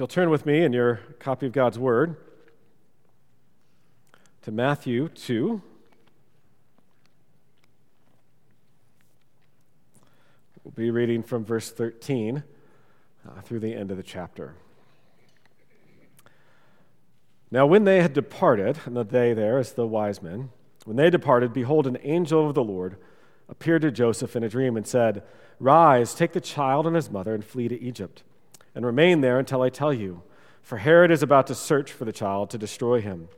you'll turn with me in your copy of God's Word to Matthew 2. We'll be reading from verse 13 uh, through the end of the chapter. Now, when they had departed, and the they there is the wise men, when they departed, behold, an angel of the Lord appeared to Joseph in a dream and said, Rise, take the child and his mother, and flee to Egypt, and remain there until I tell you, for Herod is about to search for the child to destroy him.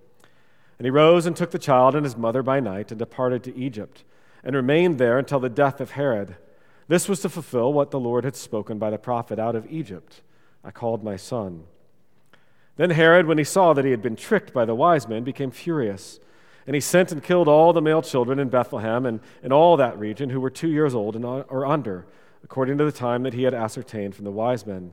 And he rose and took the child and his mother by night and departed to Egypt, and remained there until the death of Herod. This was to fulfill what the Lord had spoken by the prophet Out of Egypt I called my son. Then Herod, when he saw that he had been tricked by the wise men, became furious. And he sent and killed all the male children in Bethlehem and in all that region who were two years old or under, according to the time that he had ascertained from the wise men.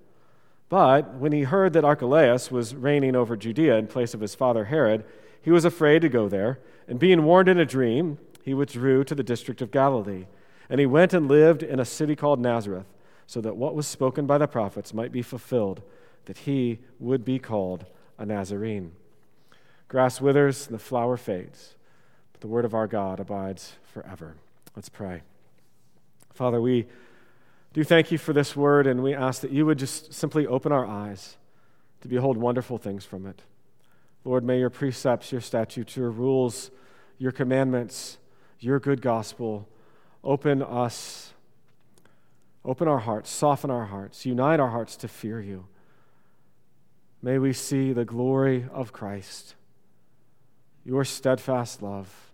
But when he heard that Archelaus was reigning over Judea in place of his father Herod, he was afraid to go there, and being warned in a dream, he withdrew to the district of Galilee. And he went and lived in a city called Nazareth, so that what was spoken by the prophets might be fulfilled, that he would be called a Nazarene. Grass withers and the flower fades but the word of our God abides forever. Let's pray. Father, we do thank you for this word, and we ask that you would just simply open our eyes to behold wonderful things from it. Lord, may your precepts, your statutes, your rules, your commandments, your good gospel open us, open our hearts, soften our hearts, unite our hearts to fear you. May we see the glory of Christ, your steadfast love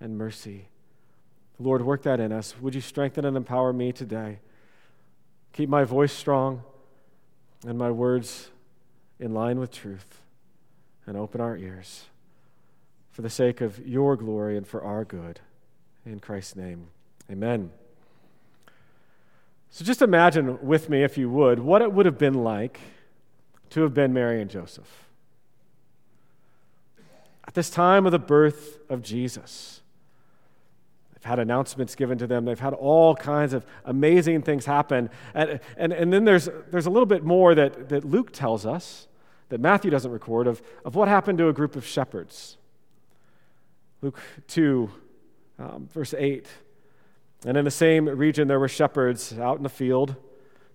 and mercy. Lord, work that in us. Would you strengthen and empower me today? Keep my voice strong and my words in line with truth, and open our ears for the sake of your glory and for our good. In Christ's name, amen. So just imagine with me, if you would, what it would have been like to have been Mary and Joseph. At this time of the birth of Jesus, They've had announcements given to them. They've had all kinds of amazing things happen. And, and, and then there's, there's a little bit more that, that Luke tells us that Matthew doesn't record of, of what happened to a group of shepherds. Luke 2, um, verse 8. And in the same region, there were shepherds out in the field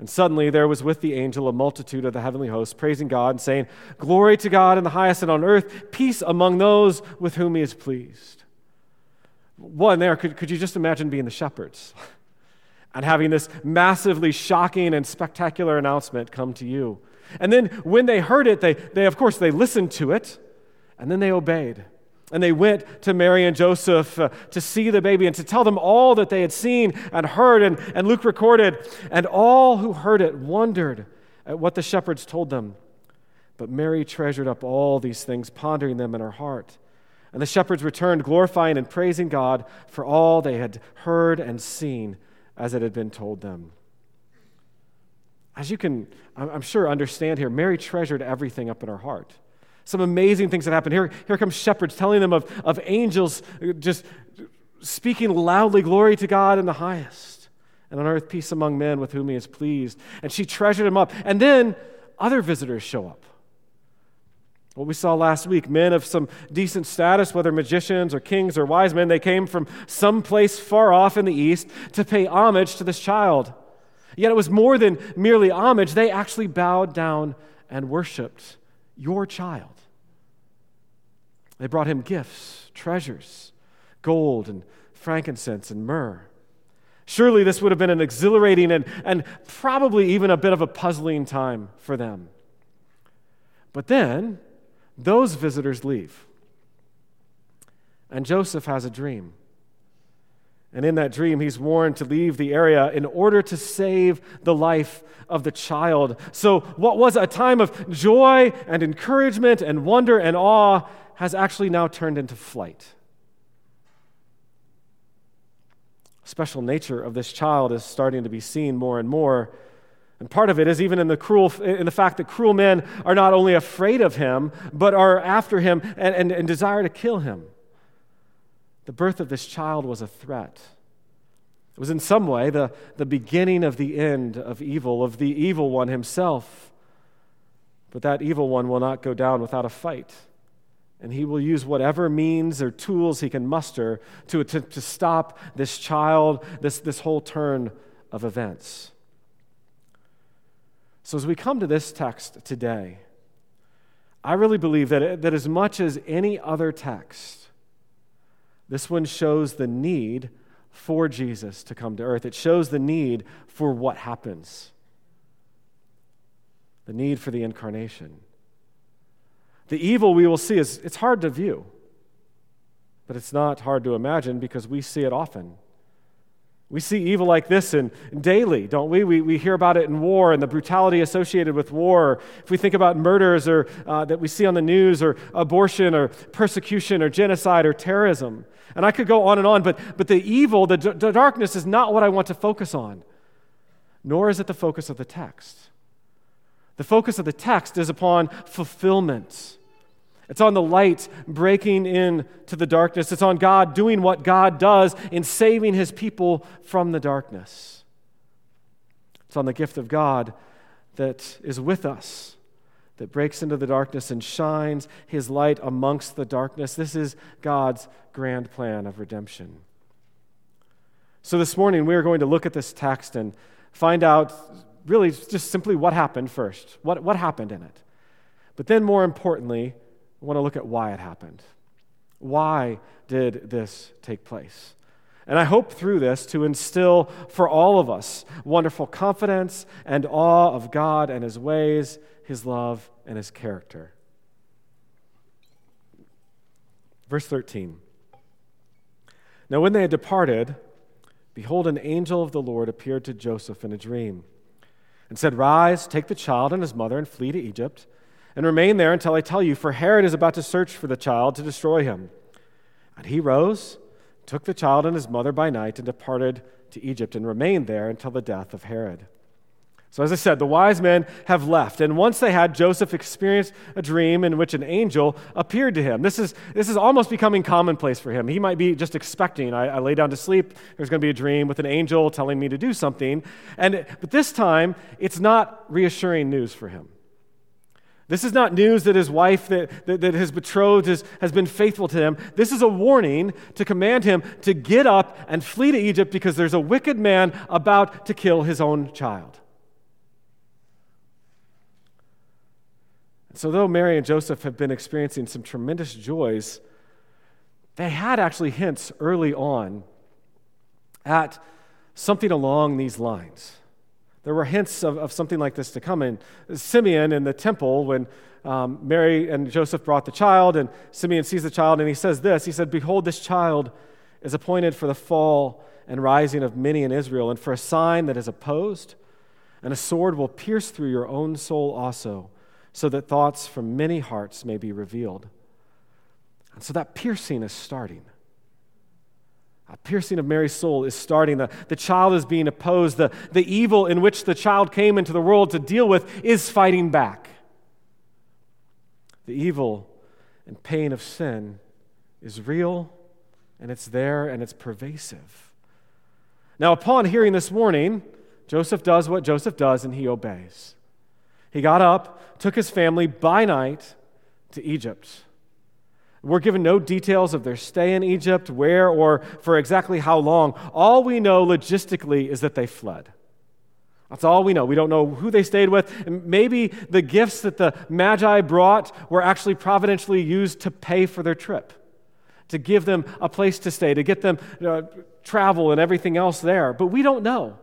And suddenly there was with the angel a multitude of the heavenly hosts, praising God and saying, Glory to God in the highest and on earth, peace among those with whom he is pleased. One there, could, could you just imagine being the shepherds and having this massively shocking and spectacular announcement come to you? And then when they heard it, they, they of course, they listened to it, and then they obeyed. And they went to Mary and Joseph uh, to see the baby and to tell them all that they had seen and heard. And, and Luke recorded, and all who heard it wondered at what the shepherds told them. But Mary treasured up all these things, pondering them in her heart. And the shepherds returned, glorifying and praising God for all they had heard and seen as it had been told them. As you can, I'm sure, understand here, Mary treasured everything up in her heart. Some amazing things that happen. Here, here comes shepherds telling them of, of angels just speaking loudly, Glory to God in the highest, and on earth peace among men with whom he is pleased. And she treasured him up. And then other visitors show up. What we saw last week men of some decent status, whether magicians or kings or wise men, they came from some place far off in the east to pay homage to this child. Yet it was more than merely homage, they actually bowed down and worshiped your child. They brought him gifts, treasures, gold and frankincense and myrrh. Surely this would have been an exhilarating and, and probably even a bit of a puzzling time for them. But then those visitors leave. And Joseph has a dream. And in that dream, he's warned to leave the area in order to save the life of the child. So, what was a time of joy and encouragement and wonder and awe has actually now turned into flight. Special nature of this child is starting to be seen more and more. And part of it is even in the cruel in the fact that cruel men are not only afraid of him, but are after him and, and, and desire to kill him. The birth of this child was a threat. It was in some way the, the beginning of the end of evil, of the evil one himself. But that evil one will not go down without a fight. And he will use whatever means or tools he can muster to attempt to stop this child, this, this whole turn of events. So, as we come to this text today, I really believe that, that as much as any other text, this one shows the need for Jesus to come to earth. It shows the need for what happens, the need for the incarnation. The evil we will see is it's hard to view, but it's not hard to imagine because we see it often. We see evil like this in, daily, don't we? we? We hear about it in war and the brutality associated with war. If we think about murders or, uh, that we see on the news, or abortion, or persecution, or genocide, or terrorism. And I could go on and on, but, but the evil, the, d- the darkness, is not what I want to focus on, nor is it the focus of the text. The focus of the text is upon fulfillment it's on the light breaking into the darkness. It's on God doing what God does in saving his people from the darkness. It's on the gift of God that is with us, that breaks into the darkness and shines his light amongst the darkness. This is God's grand plan of redemption. So, this morning, we are going to look at this text and find out really just simply what happened first. What, what happened in it? But then, more importantly, I want to look at why it happened. Why did this take place? And I hope through this to instill for all of us wonderful confidence and awe of God and His ways, His love, and His character. Verse 13. Now, when they had departed, behold, an angel of the Lord appeared to Joseph in a dream and said, Rise, take the child and his mother, and flee to Egypt and remain there until I tell you, for Herod is about to search for the child to destroy him. And he rose, took the child and his mother by night, and departed to Egypt, and remained there until the death of Herod. So, as I said, the wise men have left. And once they had, Joseph experienced a dream in which an angel appeared to him. This is, this is almost becoming commonplace for him. He might be just expecting, I, I lay down to sleep, there's going to be a dream with an angel telling me to do something. And, but this time, it's not reassuring news for him. This is not news that his wife, that, that, that his betrothed is, has been faithful to him. This is a warning to command him to get up and flee to Egypt because there's a wicked man about to kill his own child. So, though Mary and Joseph have been experiencing some tremendous joys, they had actually hints early on at something along these lines. There were hints of, of something like this to come. And Simeon in the temple, when um, Mary and Joseph brought the child, and Simeon sees the child, and he says this He said, Behold, this child is appointed for the fall and rising of many in Israel, and for a sign that is opposed, and a sword will pierce through your own soul also, so that thoughts from many hearts may be revealed. And so that piercing is starting. A piercing of Mary's soul is starting. The, the child is being opposed. The, the evil in which the child came into the world to deal with is fighting back. The evil and pain of sin is real and it's there and it's pervasive. Now, upon hearing this warning, Joseph does what Joseph does and he obeys. He got up, took his family by night to Egypt. We're given no details of their stay in Egypt, where, or for exactly how long. All we know logistically is that they fled. That's all we know. We don't know who they stayed with. Maybe the gifts that the Magi brought were actually providentially used to pay for their trip, to give them a place to stay, to get them travel and everything else there. But we don't know.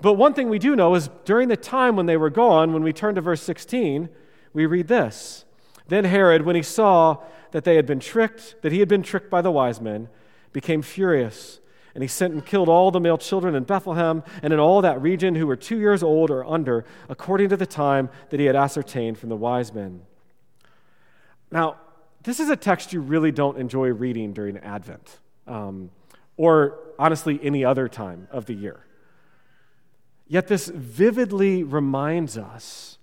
But one thing we do know is during the time when they were gone, when we turn to verse 16, we read this. Then Herod, when he saw that they had been tricked, that he had been tricked by the wise men, became furious. And he sent and killed all the male children in Bethlehem and in all that region who were two years old or under, according to the time that he had ascertained from the wise men. Now, this is a text you really don't enjoy reading during Advent, um, or honestly, any other time of the year. Yet this vividly reminds us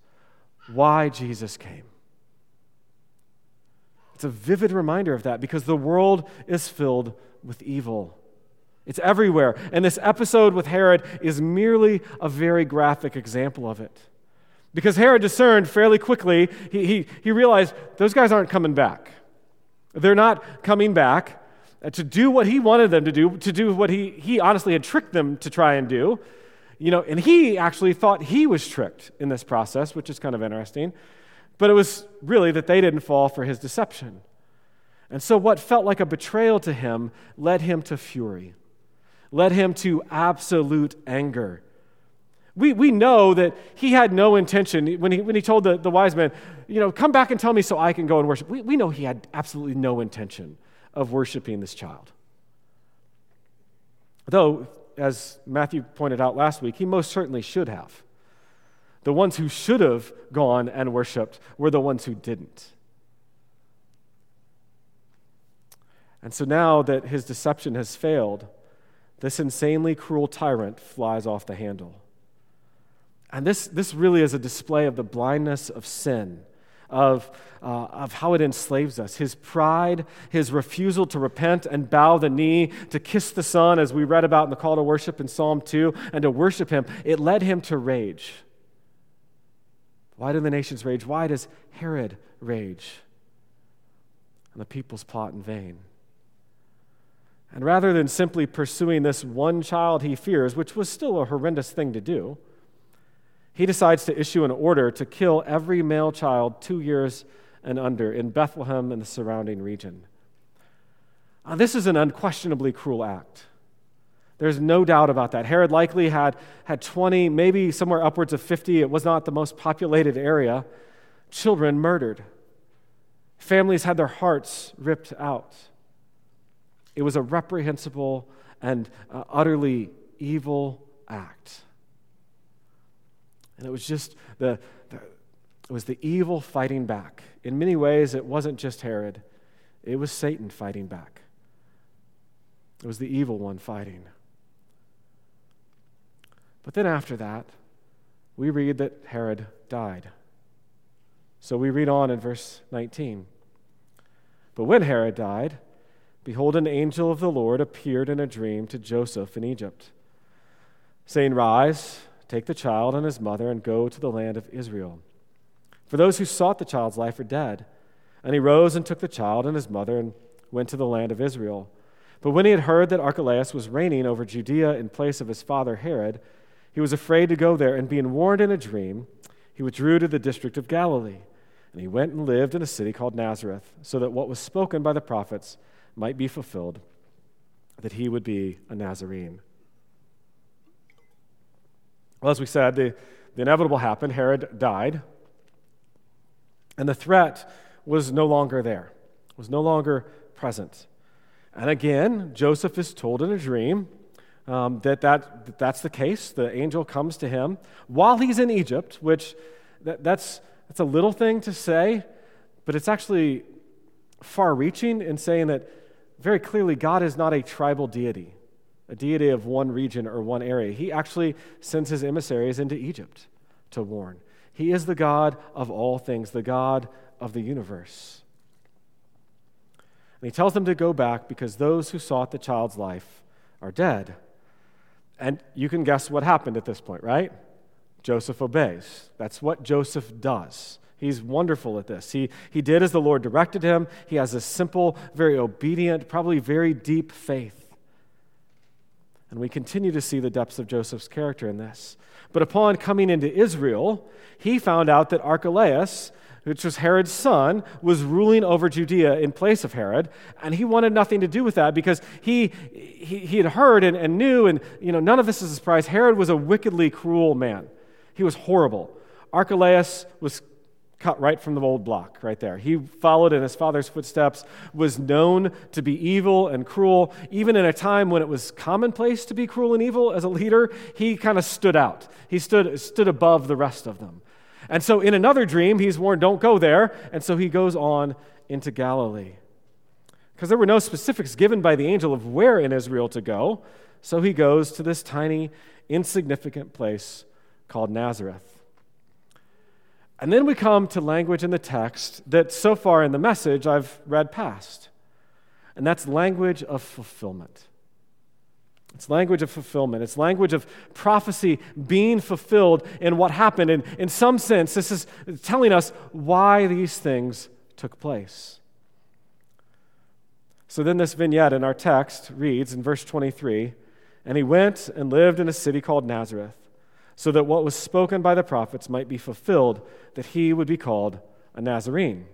why Jesus came. It's a vivid reminder of that because the world is filled with evil. It's everywhere. And this episode with Herod is merely a very graphic example of it. Because Herod discerned fairly quickly, he, he, he realized those guys aren't coming back. They're not coming back to do what he wanted them to do, to do what he, he honestly had tricked them to try and do. You know, and he actually thought he was tricked in this process, which is kind of interesting. But it was really that they didn't fall for his deception. And so, what felt like a betrayal to him led him to fury, led him to absolute anger. We, we know that he had no intention when he, when he told the, the wise men, you know, come back and tell me so I can go and worship. We, we know he had absolutely no intention of worshiping this child. Though, as Matthew pointed out last week, he most certainly should have. The ones who should have gone and worshiped were the ones who didn't. And so now that his deception has failed, this insanely cruel tyrant flies off the handle. And this, this really is a display of the blindness of sin, of, uh, of how it enslaves us. His pride, his refusal to repent and bow the knee, to kiss the Son, as we read about in the call to worship in Psalm 2, and to worship him, it led him to rage. Why do the nations rage? Why does Herod rage? And the people's plot in vain. And rather than simply pursuing this one child he fears, which was still a horrendous thing to do, he decides to issue an order to kill every male child two years and under in Bethlehem and the surrounding region. Uh, this is an unquestionably cruel act. There's no doubt about that. Herod likely had, had 20, maybe somewhere upwards of 50, it was not the most populated area, children murdered. Families had their hearts ripped out. It was a reprehensible and uh, utterly evil act. And it was just the, the, it was the evil fighting back. In many ways, it wasn't just Herod, it was Satan fighting back. It was the evil one fighting. But then after that, we read that Herod died. So we read on in verse 19. But when Herod died, behold, an angel of the Lord appeared in a dream to Joseph in Egypt, saying, Rise, take the child and his mother, and go to the land of Israel. For those who sought the child's life are dead. And he rose and took the child and his mother and went to the land of Israel. But when he had heard that Archelaus was reigning over Judea in place of his father Herod, he was afraid to go there, and being warned in a dream, he withdrew to the district of Galilee. And he went and lived in a city called Nazareth, so that what was spoken by the prophets might be fulfilled, that he would be a Nazarene. Well, as we said, the, the inevitable happened. Herod died, and the threat was no longer there, was no longer present. And again, Joseph is told in a dream um, that, that, that that's the case. The angel comes to him while he's in Egypt, which that, that's, that's a little thing to say, but it's actually far reaching in saying that very clearly God is not a tribal deity, a deity of one region or one area. He actually sends his emissaries into Egypt to warn. He is the God of all things, the God of the universe. And he tells them to go back because those who sought the child's life are dead. And you can guess what happened at this point, right? Joseph obeys. That's what Joseph does. He's wonderful at this. He, he did as the Lord directed him. He has a simple, very obedient, probably very deep faith. And we continue to see the depths of Joseph's character in this. But upon coming into Israel, he found out that Archelaus, which was Herod's son, was ruling over Judea in place of Herod, and he wanted nothing to do with that because he, he, he had heard and, and knew, and you know, none of this is a surprise. Herod was a wickedly cruel man. He was horrible. Archelaus was cut right from the old block right there. He followed in his father's footsteps, was known to be evil and cruel. Even in a time when it was commonplace to be cruel and evil as a leader, he kind of stood out. He stood, stood above the rest of them. And so in another dream, he's warned, don't go there. And so he goes on into Galilee. Because there were no specifics given by the angel of where in Israel to go. So he goes to this tiny, insignificant place called Nazareth. And then we come to language in the text that so far in the message I've read past. And that's language of fulfillment. It's language of fulfillment. It's language of prophecy being fulfilled in what happened. And in some sense, this is telling us why these things took place. So then, this vignette in our text reads in verse 23 And he went and lived in a city called Nazareth, so that what was spoken by the prophets might be fulfilled, that he would be called a Nazarene.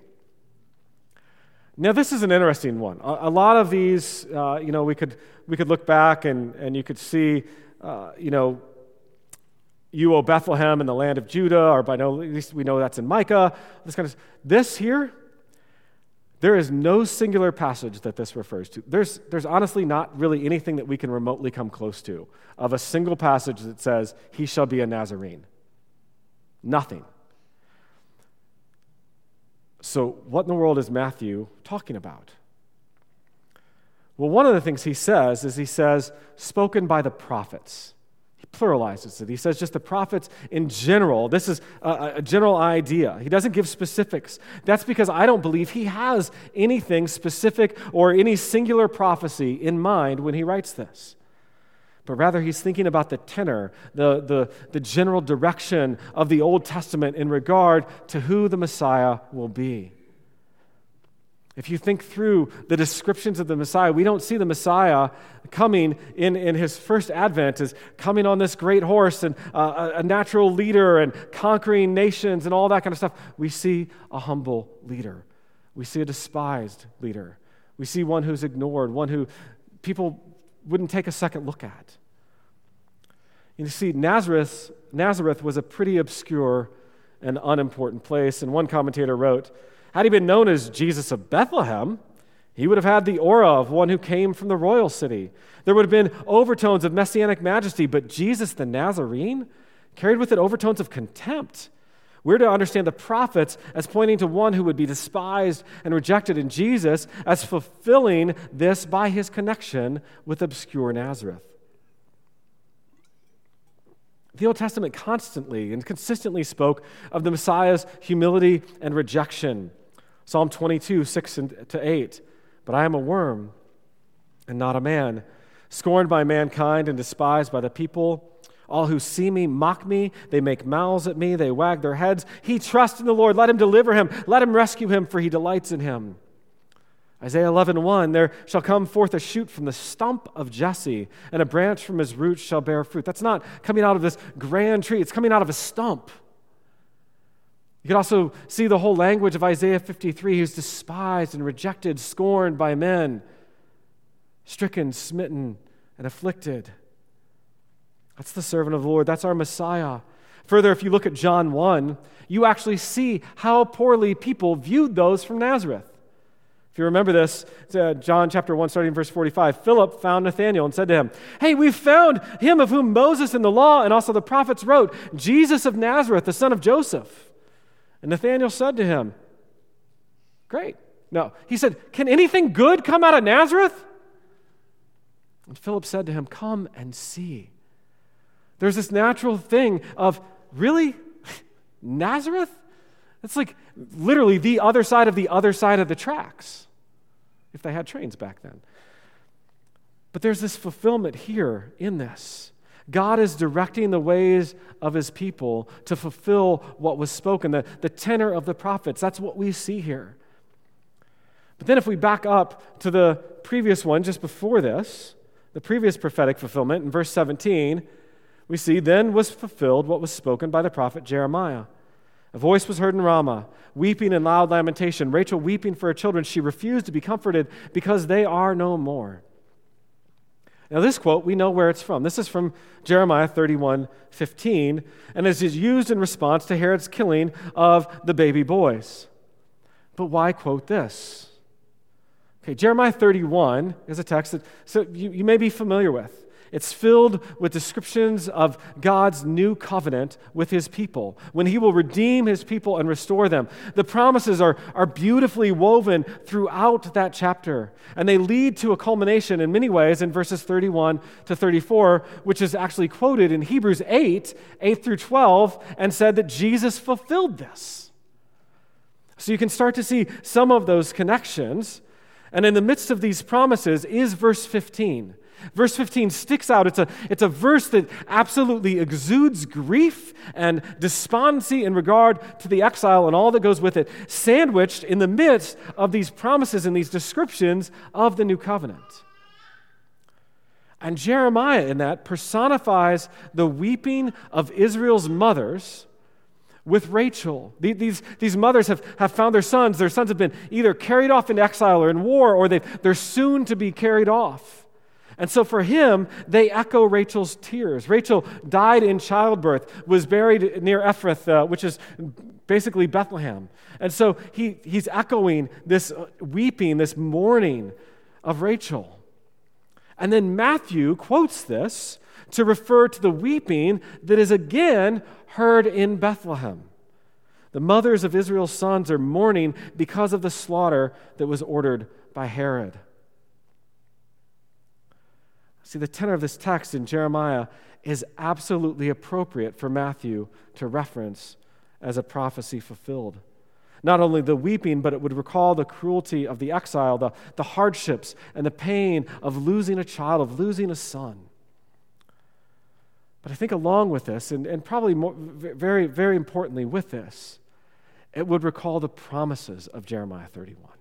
Now, this is an interesting one. A, a lot of these, uh, you know, we could, we could look back and, and you could see, uh, you know, you, O Bethlehem, in the land of Judah, or by no, at least we know that's in Micah. This kind of this here, there is no singular passage that this refers to. There's, there's honestly not really anything that we can remotely come close to of a single passage that says, He shall be a Nazarene. Nothing. So, what in the world is Matthew talking about? Well, one of the things he says is he says, spoken by the prophets. He pluralizes it. He says just the prophets in general. This is a, a, general idea. He doesn't give specifics. That's because I don't believe he has anything specific or any singular prophecy in mind when he writes this but rather he's thinking about the tenor, the, the, the general direction of the Old Testament in regard to who the Messiah will be. If you think through the descriptions of the Messiah, we don't see the Messiah coming in, in his first advent as coming on this great horse and uh, a natural leader and conquering nations and all that kind of stuff. We see a humble leader. We see a despised leader. We see one who's ignored, one who people wouldn't take a second look at. You see, Nazareth, Nazareth was a pretty obscure and unimportant place. And one commentator wrote, had he been known as Jesus of Bethlehem, he would have had the aura of one who came from the royal city. There would have been overtones of messianic majesty, but Jesus the Nazarene carried with it overtones of contempt. We're to understand the prophets as pointing to one who would be despised and rejected in Jesus as fulfilling this by his connection with obscure Nazareth. The Old Testament constantly and consistently spoke of the Messiah's humility and rejection. Psalm 22, 6 to 8. But I am a worm and not a man, scorned by mankind and despised by the people. All who see me mock me. They make mouths at me. They wag their heads. He trusts in the Lord. Let him deliver him. Let him rescue him, for he delights in him. Isaiah 11, 1, there shall come forth a shoot from the stump of Jesse, and a branch from his roots shall bear fruit. That's not coming out of this grand tree, it's coming out of a stump. You can also see the whole language of Isaiah 53. He was despised and rejected, scorned by men, stricken, smitten, and afflicted. That's the servant of the Lord. That's our Messiah. Further, if you look at John 1, you actually see how poorly people viewed those from Nazareth. If you remember this, uh, John chapter 1, starting verse 45, Philip found Nathanael and said to him, Hey, we've found him of whom Moses in the law and also the prophets wrote, Jesus of Nazareth, the son of Joseph. And Nathanael said to him, Great. No. He said, Can anything good come out of Nazareth? And Philip said to him, Come and see. There's this natural thing of, Really? Nazareth? It's like literally the other side of the other side of the tracks, if they had trains back then. But there's this fulfillment here in this. God is directing the ways of his people to fulfill what was spoken, the, the tenor of the prophets. That's what we see here. But then, if we back up to the previous one just before this, the previous prophetic fulfillment in verse 17, we see, Then was fulfilled what was spoken by the prophet Jeremiah. A voice was heard in Ramah, weeping and loud lamentation. Rachel weeping for her children. She refused to be comforted because they are no more. Now, this quote, we know where it's from. This is from Jeremiah 31 15, and is used in response to Herod's killing of the baby boys. But why quote this? Okay, Jeremiah 31 is a text that so you, you may be familiar with. It's filled with descriptions of God's new covenant with his people, when he will redeem his people and restore them. The promises are, are beautifully woven throughout that chapter, and they lead to a culmination in many ways in verses 31 to 34, which is actually quoted in Hebrews 8, 8 through 12, and said that Jesus fulfilled this. So you can start to see some of those connections. And in the midst of these promises is verse 15 Verse 15 sticks out. It's a, it's a verse that absolutely exudes grief and despondency in regard to the exile and all that goes with it, sandwiched in the midst of these promises and these descriptions of the new covenant. And Jeremiah, in that, personifies the weeping of Israel's mothers with Rachel. These, these mothers have, have found their sons. Their sons have been either carried off into exile or in war, or they're soon to be carried off. And so for him, they echo Rachel's tears. Rachel died in childbirth, was buried near Ephrathah, uh, which is basically Bethlehem. And so he, he's echoing this weeping, this mourning of Rachel. And then Matthew quotes this to refer to the weeping that is again heard in Bethlehem. The mothers of Israel's sons are mourning because of the slaughter that was ordered by Herod. See, the tenor of this text in Jeremiah is absolutely appropriate for Matthew to reference as a prophecy fulfilled. Not only the weeping, but it would recall the cruelty of the exile, the, the hardships and the pain of losing a child, of losing a son. But I think along with this, and, and probably more, very, very importantly with this, it would recall the promises of Jeremiah 31.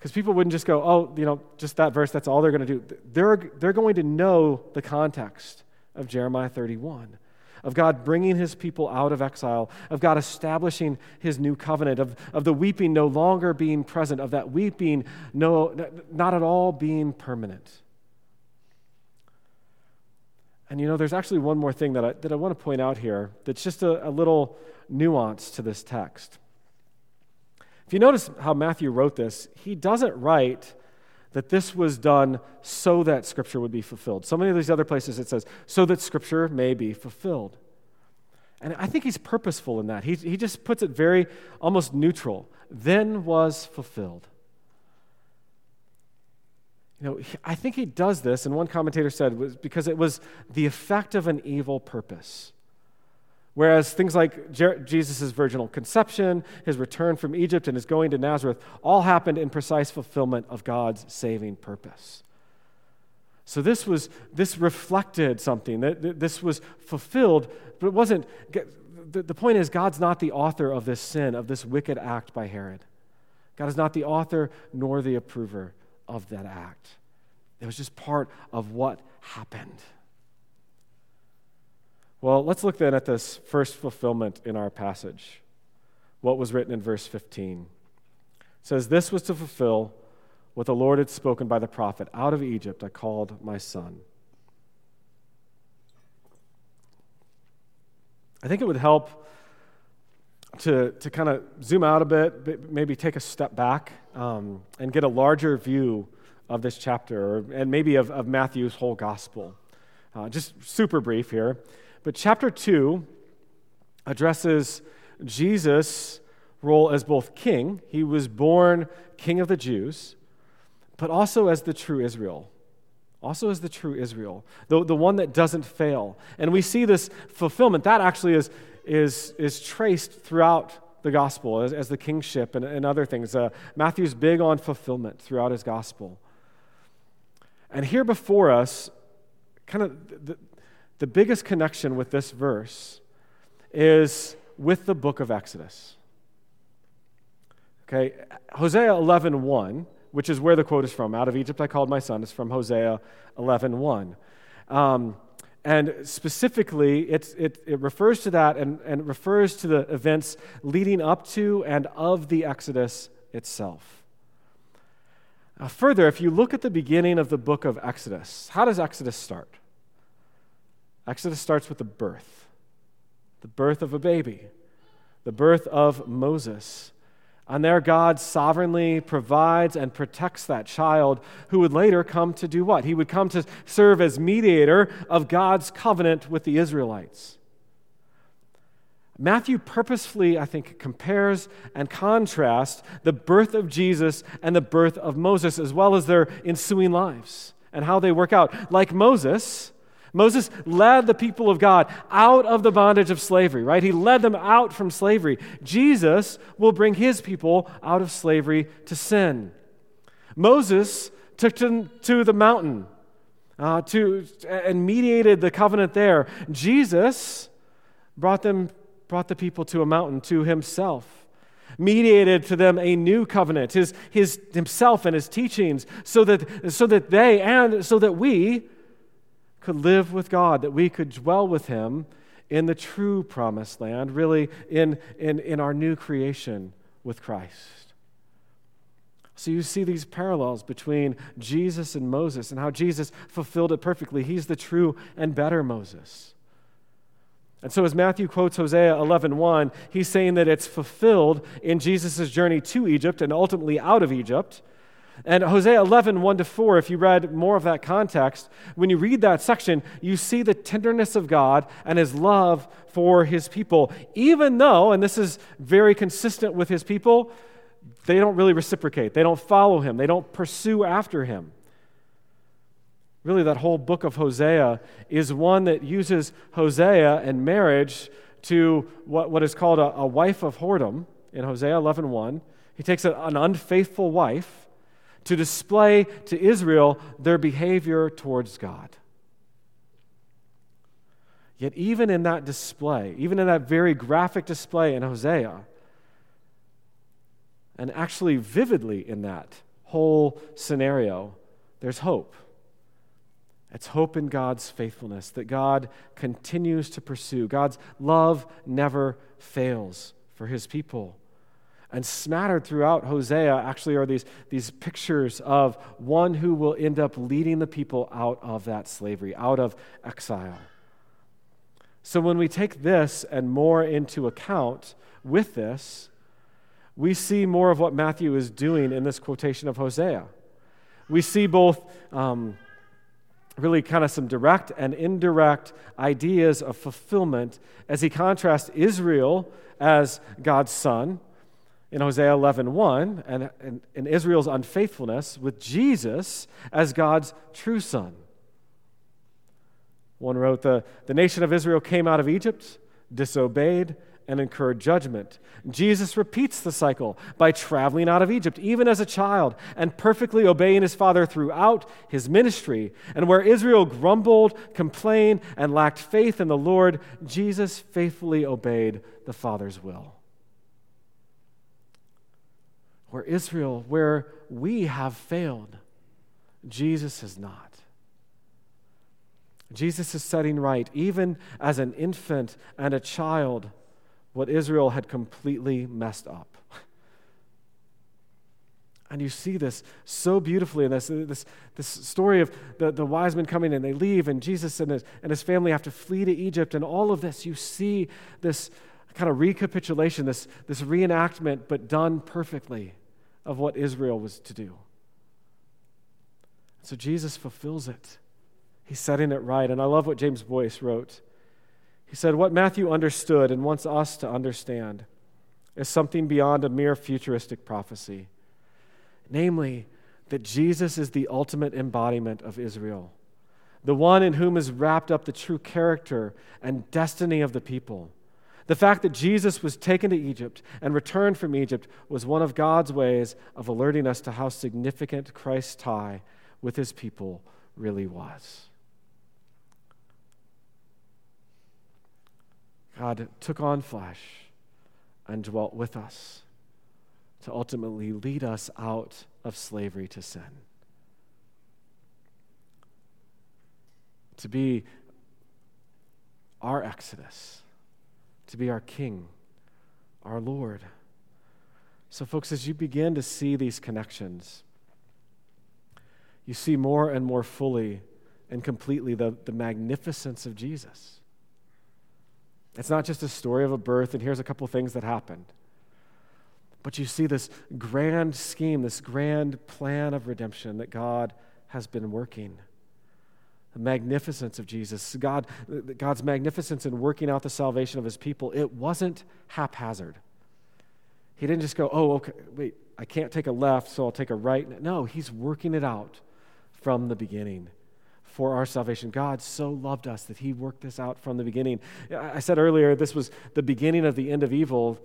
Because people wouldn't just go, oh, you know, just that verse, that's all they're going to do. They're, they're going to know the context of Jeremiah 31, of God bringing his people out of exile, of God establishing his new covenant, of, of the weeping no longer being present, of that weeping no, not at all being permanent. And you know, there's actually one more thing that I, that I want to point out here that's just a, a little nuance to this text. If you notice how Matthew wrote this, he doesn't write that this was done so that Scripture would be fulfilled. So many of these other places it says, so that Scripture may be fulfilled. And I think he's purposeful in that. He, he just puts it very almost neutral. Then was fulfilled. You know, I think he does this, and one commentator said, was because it was the effect of an evil purpose. Whereas things like Jesus' virginal conception, his return from Egypt, and his going to Nazareth all happened in precise fulfillment of God's saving purpose. So this was this reflected something that this was fulfilled, but it wasn't. The point is, God's not the author of this sin, of this wicked act by Herod. God is not the author nor the approver of that act. It was just part of what happened. Well, let's look then at this first fulfillment in our passage. What was written in verse 15? It says, This was to fulfill what the Lord had spoken by the prophet Out of Egypt I called my son. I think it would help to, to kind of zoom out a bit, maybe take a step back um, and get a larger view of this chapter, and maybe of, of Matthew's whole gospel. Uh, just super brief here. But chapter 2 addresses Jesus' role as both king, he was born king of the Jews, but also as the true Israel. Also, as the true Israel, the, the one that doesn't fail. And we see this fulfillment. That actually is, is, is traced throughout the gospel as, as the kingship and, and other things. Uh, Matthew's big on fulfillment throughout his gospel. And here before us, kind of the, the biggest connection with this verse is with the book of Exodus. Okay, Hosea 11:1, 1, which is where the quote is from. Out of Egypt I called my son is from Hosea 11:1. 1. Um, And specifically, it, it refers to that and, and refers to the events leading up to and of the Exodus itself. Uh, further, if you look at the beginning of the book of Exodus, how does Exodus start? Exodus starts with the birth, the birth of a baby, the birth of Moses. And there, God sovereignly provides and protects that child who would later come to do what? He would come to serve as mediator of God's covenant with the Israelites. Matthew purposefully, I think, compares and contrasts the birth of Jesus and the birth of Moses, as well as their ensuing lives and how they work out. Like Moses, Moses led the people of God out of the bondage of slavery, right? He led them out from slavery. Jesus will bring his people out of slavery to sin. Moses took them to the mountain uh, to, and mediated the covenant there. Jesus brought, them, brought the people to a mountain to himself mediated to them a new covenant, his, his, himself and his teachings, so that, so that they and so that we could live with God, that we could dwell with Him in the true promised land, really in, in, in our new creation with Christ. So you see these parallels between Jesus and Moses and how Jesus fulfilled it perfectly. He's the true and better Moses. And so as Matthew quotes Hosea 11:1, he's saying that it's fulfilled in Jesus' journey to Egypt and ultimately out of Egypt. And Hosea 11, 1 to 4, if you read more of that context, when you read that section, you see the tenderness of God and his love for his people. Even though, and this is very consistent with his people, they don't really reciprocate. They don't follow him. They don't pursue after him. Really, that whole book of Hosea is one that uses Hosea and marriage to what, what is called a, a wife of whoredom in Hosea 11, 1. He takes a, an unfaithful wife to display to Israel their behavior towards God. Yet, even in that display, even in that very graphic display in Hosea, and actually vividly in that whole scenario, there's hope. It's hope in God's faithfulness that God continues to pursue. God's love never fails for his people. And smattered throughout Hosea actually are these, these pictures of one who will end up leading the people out of that slavery, out of exile. So when we take this and more into account with this, we see more of what Matthew is doing in this quotation of Hosea. We see both um, really kind of some direct and indirect ideas of fulfillment as he contrasts Israel as God's son in Hosea 11 1, and, and Israel's unfaithfulness with Jesus as God's true son. One wrote, the, the nation of Israel came out of Egypt, disobeyed, and incurred judgment. Jesus repeats the cycle by traveling out of Egypt, even as a child, and perfectly obeying his father throughout his ministry. And where Israel grumbled, complained, and lacked faith in the Lord, Jesus faithfully obeyed the Father's will where Israel, where we have failed, Jesus has not. Jesus is setting right, even as an infant and a child, what Israel had completely messed up. And you see this so beautifully in this, this, this story of the, the wise men coming and they leave, and Jesus and his, and his family have to flee to Egypt, and all of this. You see this kind of recapitulation, this, this reenactment, but done perfectly of what Israel was to do. So Jesus fulfills it. He's setting it right. And I love what James Boice wrote. He said, What Matthew understood and wants us to understand is something beyond a mere futuristic prophecy. Namely, that Jesus is the ultimate embodiment of Israel, the one in whom is wrapped up the true character and destiny of the people. The fact that Jesus was taken to Egypt and returned from Egypt was one of God's ways of alerting us to how significant Christ's tie with his people really was. God took on flesh and dwelt with us to ultimately lead us out of slavery to sin. To be our Exodus, to be our King, our Lord. So, folks, as you begin to see these connections, you see more and more fully and completely the, the magnificence of Jesus. It's not just a story of a birth, and here's a couple things that happened. But you see this grand scheme, this grand plan of redemption that God has been working. The magnificence of Jesus, God, God's magnificence in working out the salvation of his people, it wasn't haphazard. He didn't just go, oh, okay, wait, I can't take a left, so I'll take a right. No, he's working it out from the beginning for our salvation. God so loved us that he worked this out from the beginning. I said earlier, this was the beginning of the end of evil.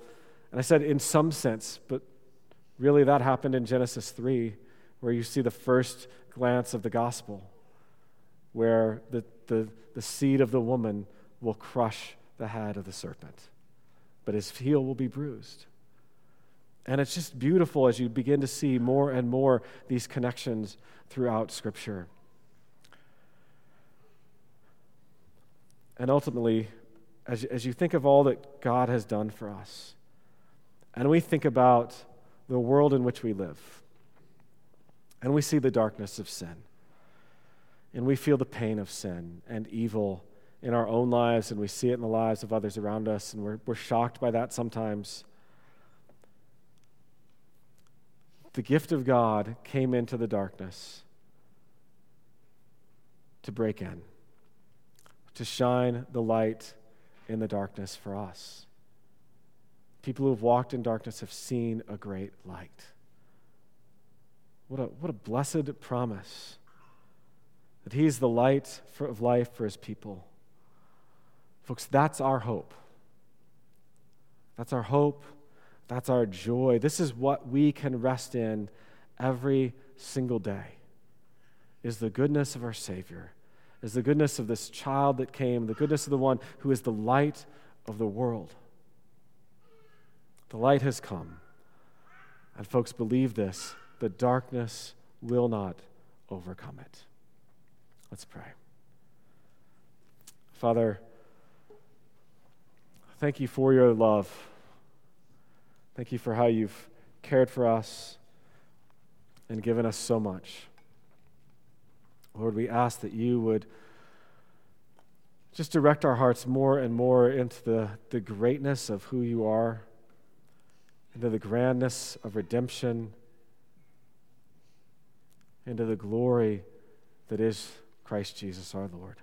And I said in some sense, but really that happened in Genesis 3, where you see the first glance of the gospel, where the, the, the seed of the woman will crush the head of the serpent, but his heel will be bruised. And it's just beautiful as you begin to see more and more these connections throughout Scripture. And ultimately, as, as you think of all that God has done for us, and we think about the world in which we live, and we see the darkness of sin, and we feel the pain of sin and evil in our own lives, and we see it in the lives of others around us, and we're, we're shocked by that sometimes. The gift of God came into the darkness to break in, to shine the light in the darkness for us. People who have walked in darkness have seen a great light. What a, what a blessed promise that He's the light for, of life for His people. Folks, that's our hope. That's our hope. That's our joy. This is what we can rest in every single day is the goodness of our Savior, is the goodness of this child that came, the goodness of the one who is the light of the world. The light has come. And folks, believe this the darkness will not overcome it. Let's pray. Father, thank you for your love. Thank you for how you've cared for us and given us so much. Lord, we ask that you would just direct our hearts more and more into the, the greatness of who you are into the grandness of redemption, into the glory that is Christ Jesus our Lord.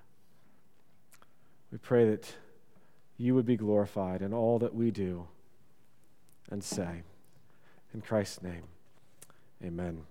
We pray that you would be glorified in all that we do and say. In Christ's name, amen.